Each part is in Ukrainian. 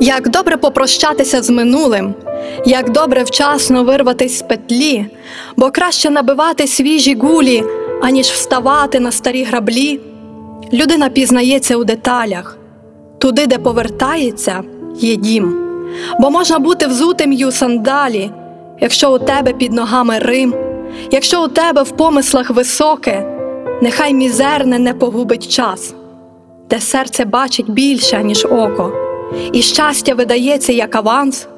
Як добре попрощатися з минулим, як добре вчасно вирватись з петлі, бо краще набивати свіжі гулі, аніж вставати на старі граблі. Людина пізнається у деталях, туди, де повертається, є дім. Бо можна бути взутим у сандалі, якщо у тебе під ногами Рим, якщо у тебе в помислах високе, нехай мізерне не погубить час, де серце бачить більше, ніж око і щастя видається як аванс,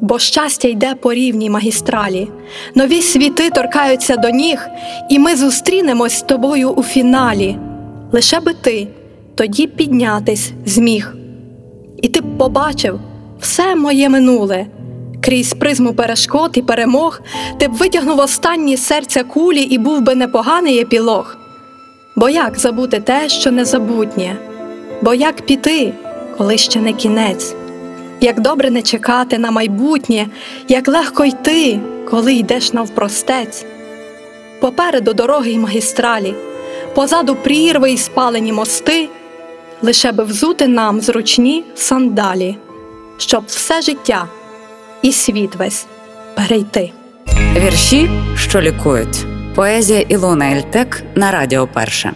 бо щастя йде по рівній магістралі, нові світи торкаються до ніг, і ми зустрінемось з тобою у фіналі. Лише би ти тоді піднятись зміг. І ти б побачив все моє минуле, крізь призму перешкод і перемог, ти б витягнув останні серця кулі і був би непоганий епілог. Бо як забути те, що незабутнє? Бо як піти, коли ще не кінець? Як добре не чекати на майбутнє, як легко йти, коли йдеш навпростець? Попереду дороги й магістралі, позаду прірви й спалені мости, лише би взути нам зручні сандалі, щоб все життя і світ весь перейти. Вірші, що лікують. Поезія Ілона Ельтек на Радіо Перше.